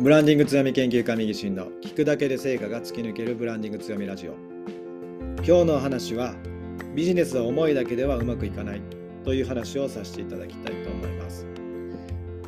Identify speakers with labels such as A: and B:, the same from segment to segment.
A: ブランディング強み研究家右進の聞くだけで成果が突き抜けるブランディング強みラジオ。今日のお話はビジネスは思いだけではうまくいかない。という話をさせていただきたいと思います。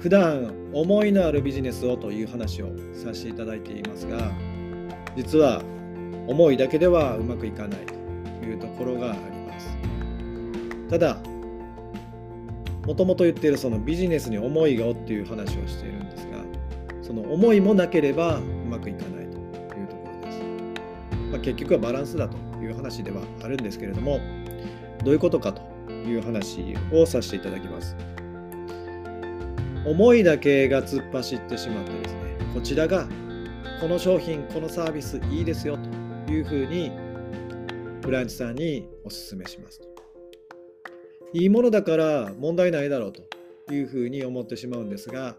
A: 普段思いのあるビジネスをという話をさせていただいていますが実は思いだけではうまくいかない。というところがあります。ただもともと言っているそのビジネスに思いがおっていう話をしているんですがその思いもなければうまくいかないというところです、まあ、結局はバランスだという話ではあるんですけれどもどういうことかという話をさせていただきます。思いだけが突っ走ってしまってですねこちらがこの商品このサービスいいですよというふうにクラントさんにお勧めしますと。いいものだから問題ないだろうというふうに思ってしまうんですが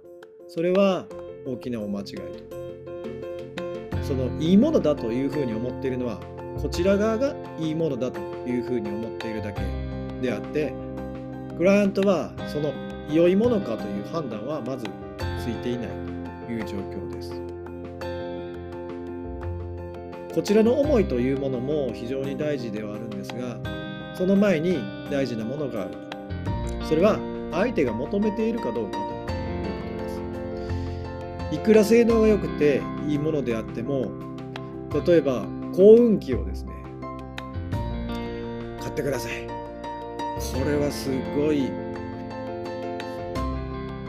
A: それは大きなお間違いと。そのいいものだというふうに思っているのはこちら側がいいものだというふうに思っているだけであってクライアントはその良いものかという判断はまずついていないという状況です。こちらの思いというものも非常に大事ではあるんですがその前に大事なものがあるそれは相手が求めているかどうかと。いくら性能が良くていいものであっても例えば幸運期をですね買ってください。これはすごい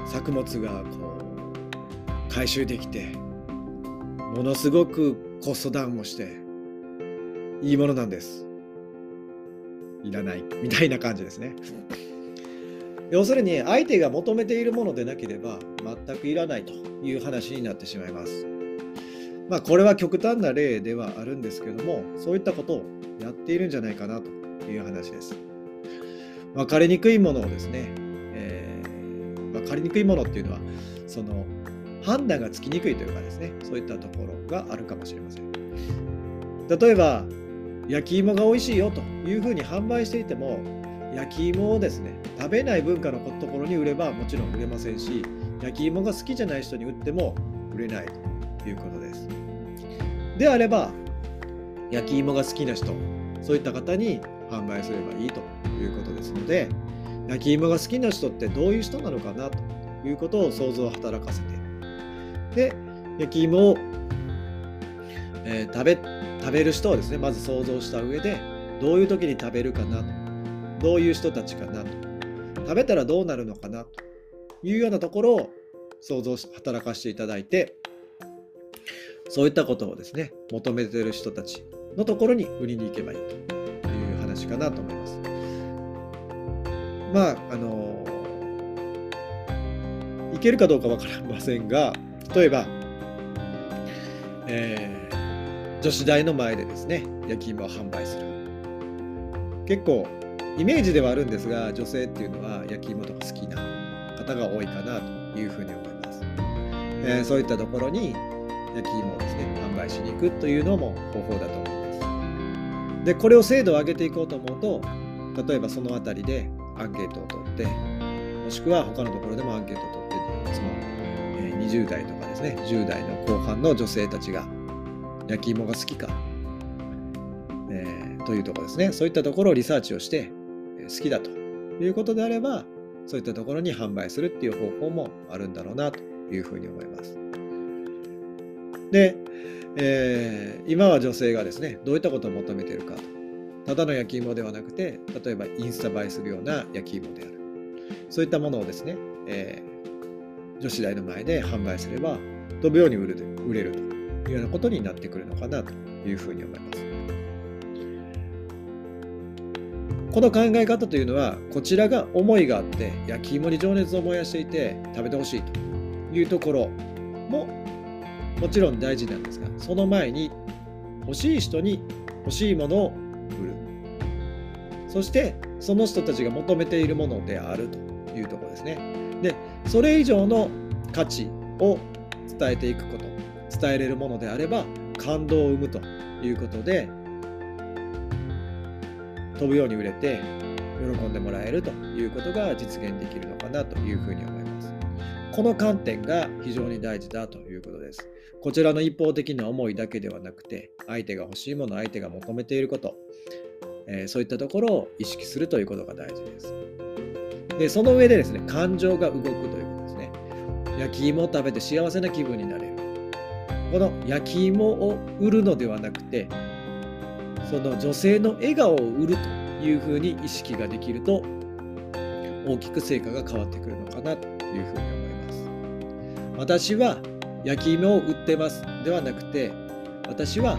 A: 作物がこう回収できてものすごくコストダウンもしていいものなんです。いらないみたいな感じですね。要するに相手が求めているものでなければ全くいらないという話になってしまいます。まあこれは極端な例ではあるんですけどもそういったことをやっているんじゃないかなという話です。分かりにくいものをですね、えー、分かりにくいものっていうのはその判断がつきにくいというかですねそういったところがあるかもしれません。例えば焼き芋が美味しいよというふうに販売していても焼き芋をですね食べない文化のところに売ればもちろん売れませんし焼き芋が好きじゃない人に売っても売れないということです。であれば焼き芋が好きな人そういった方に販売すればいいということですので焼き芋が好きな人ってどういう人なのかなということを想像を働かせてで焼き芋を、えー、食べ食べる人をですねまず想像した上でどういう時に食べるかなとどういう人たちかなと食べたらどうなるのかなというようなところを想像し働かせていただいてそういったことをですね求めてる人たちのところに売りに行けばいいという話かなと思います。まああのいけるかどうか分かりませんが例えば、えー、女子大の前でですね焼き芋を販売する結構イメージではあるんですが女性っていうのは焼き芋とか好きな方が多いかなというふうに思います、えー、そういったところに焼き芋をですね販売しに行くというのも方法だと思います。でこれを精度を上げていこうと思うと例えばその辺りでアンケートを取ってもしくは他のところでもアンケートを取ってその、え20代とかですね10代の後半の女性たちが焼き芋が好きか、えー、というところですね。そういったところをリサーチをして好きだということであればそういったところに販売するっていう方法もあるんだろうなというふうに思います。で、えー、今は女性がですねどういったことを求めているかとただの焼き芋ではなくて例えばインスタ映えするような焼き芋であるそういったものをですね、えー、女子大の前で販売すれば飛ぶように売る売れるというようなことになってくるのかなというふうに思います。この考え方というのはこちらが思いがあって焼き芋に情熱を燃やしていて食べてほしいというところももちろん大事なんですがその前に欲しい人に欲しいものを売る。そしてその人たちが求めているものであるというところですね。でそれ以上の価値を伝えていくこと伝えれるものであれば感動を生むということで飛ぶように売れて喜んでもらえるということが実現できるのかなというふうに思います。この観点が非常に大事だということです。こちらの一方的な思いだけではなくて、相手が欲しいもの、相手が求めていること、えー、そういったところを意識するということが大事です。で、その上でですね、感情が動くということですね。焼き芋を食べて幸せな気分になれる。この焼き芋を売るのではなくて、その女性の笑顔を売るというふうに意識ができると、大きく成果が変わってくるのかなというふうに思います。私は焼き芋を売ってますではなくて、私は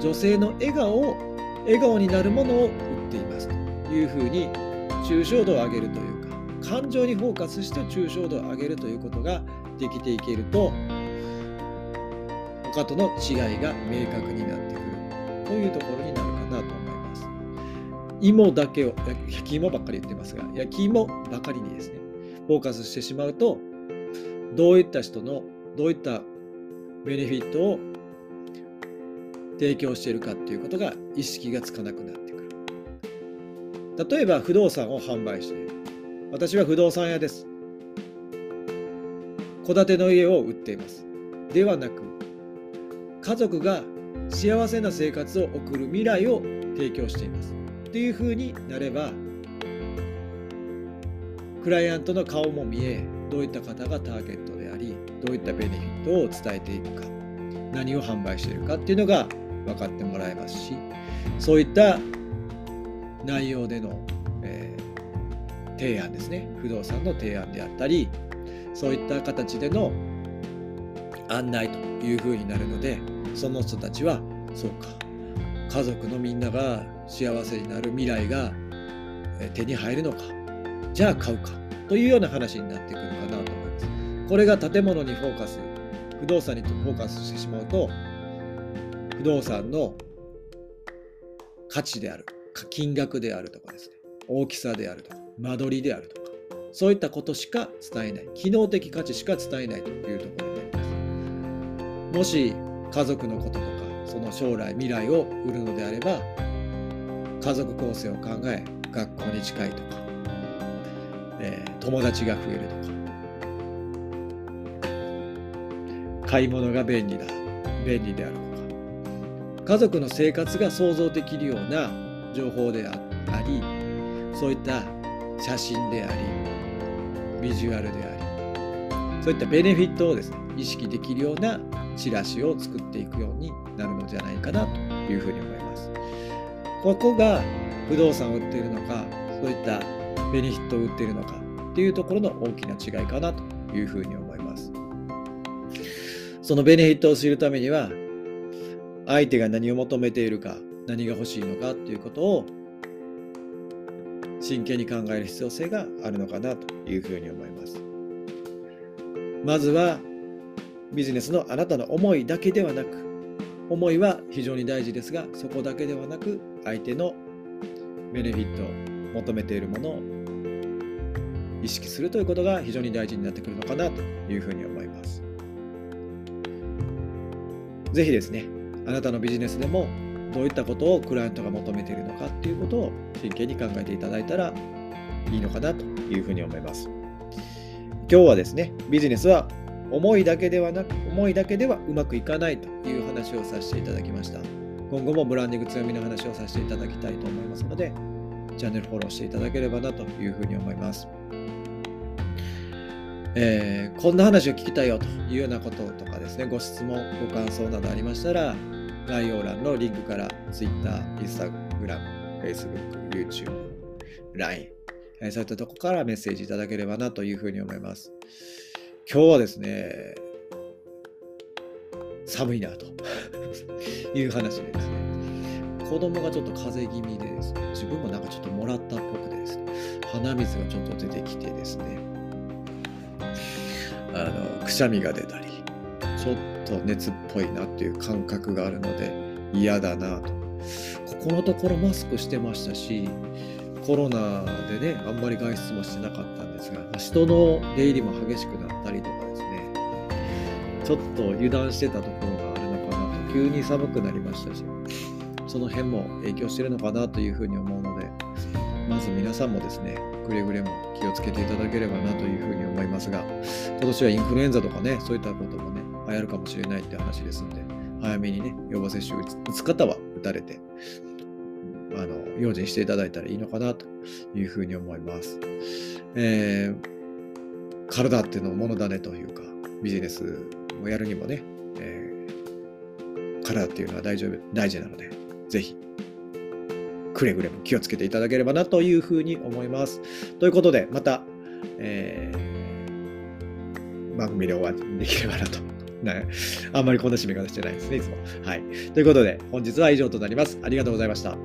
A: 女性の笑顔を笑顔になるものを売っていますというふうに抽象度を上げるというか感情にフォーカスして抽象度を上げるということができていけると他との違いが明確になってというところになるかなと思います。芋だけを焼き芋ばっかり言ってますが焼き芋ばかりにですねフォーカスしてしまうとどういった人のどういったベネフィットを提供しているかっていうことが意識がつかなくなってくる。例えば不動産を販売している。私は不動産屋です。戸建ての家を売っています。ではなく、家族が幸せな生活を送る未来を提供しています。っていうふうになれば、クライアントの顔も見え、どういった方がターゲットであり、どういったベネフィットを伝えていくか、何を販売しているかっていうのが分かってもらえますしそういった内容での、えー、提案ですね不動産の提案であったりそういった形での案内というふうになるのでその人たちはそうか。家族のみんなが幸せになる未来が手に入るのか。じゃあ買うか。というような話になってくるかなと思います。これが建物にフォーカス不動産にフォーカスしてしまうと不動産の価値である金額であるとかですね。大きさであるとか間取りであるとかそういったことしか伝えない。機能的価値しか伝えないというところになります。もし家族のこととかその将来未来を売るのであれば家族構成を考え学校に近いとか、えー、友達が増えるとか。買い物が便利だ便利であるとか。家族の生活が想像できるような情報でありそういった写真でありビジュアルでありそういったベネフィットをですね意識できるようなチラシを作っていくようになるのじゃないかなというふうに思います。ここが不動産を売っているのかそういったベネフィットを売っているのかっていうところの大きな違いかなというふうに思います。そのベネフィットを知るためには相手が何を求めているか何が欲しいのかっていうことを真剣に考える必要性があるのかなというふうに思いますまずはビジネスのあなたの思いだけではなく思いは非常に大事ですがそこだけではなく相手のベネフィットを求めているものを意識するということが非常に大事になってくるのかなというふうに思います。ぜひですねあなたのビジネスでもどういったことをクライアントが求めているのかっていうことを真剣に考えていただいたらいいのかなというふうに思います。今日はですね、ビジネスは思いだけではなく、思いだけではうまくいかないという話をさせていただきました。今後もブランディング強みの話をさせていただきたいと思いますので、チャンネルフォローしていただければなというふうに思います。えー、こんな話を聞きたいよというようなこととかですね、ご質問、ご感想などありましたら、概要欄のリンクから Twitter、Instagram、Facebook、YouTube、LINE、そういったとこからメッセージいただければなというふうに思います。今日はですね、寒いなと。いう話でですね、子供がちょっと風邪気味でですね、自分もなんかちょっともらったっぽくてですね、鼻水がちょっと出てきてですね、あのくしゃみが出たり、ちょっと熱っぽいなっていう感覚があるので嫌だなと。ここのところマスクしてましたし、コロナでね、あんまり外出もしてなかったんですが、人の出入りも激しくなったりとかですね、ちょっと油断してたところがあるのかなと、急に寒くなりましたし、その辺も影響してるのかなというふうに思うので、マず皆さんもですね、くれぐれも気をつけていただければなというふうに思いますが、今年はインフルエンザとかね、そういったこともね、流行るかもしれないって話ですので、早めにね、予防接種打つ方は打たれて、あの、用心していただいたらいいのかなというふうに思います。えー、体っていうのものだねというか、ビジネスをやるにもね、えー、体っていうのは大丈夫、大事なので、ぜひ、くれぐれも気をつけていただければなというふうに思います。ということで、また、えー、番組でお会いできればなと、あんまりこんな締め方してないですね、いつも。はい。ということで、本日は以上となります。ありがとうございました。